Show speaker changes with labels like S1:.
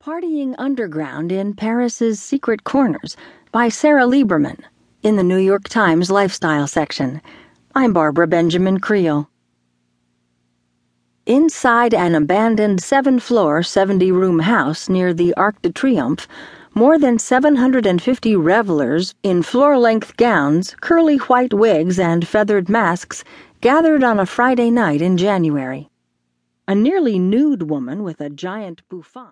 S1: Partying Underground in Paris's Secret Corners by Sara Lieberman in the New York Times Lifestyle section. I'm Barbara Benjamin Creel. Inside an abandoned seven floor, 70 room house near the Arc de Triomphe, more than 750 revelers in floor length gowns, curly white wigs, and feathered masks gathered on a Friday night in January. A nearly nude woman with a giant bouffant.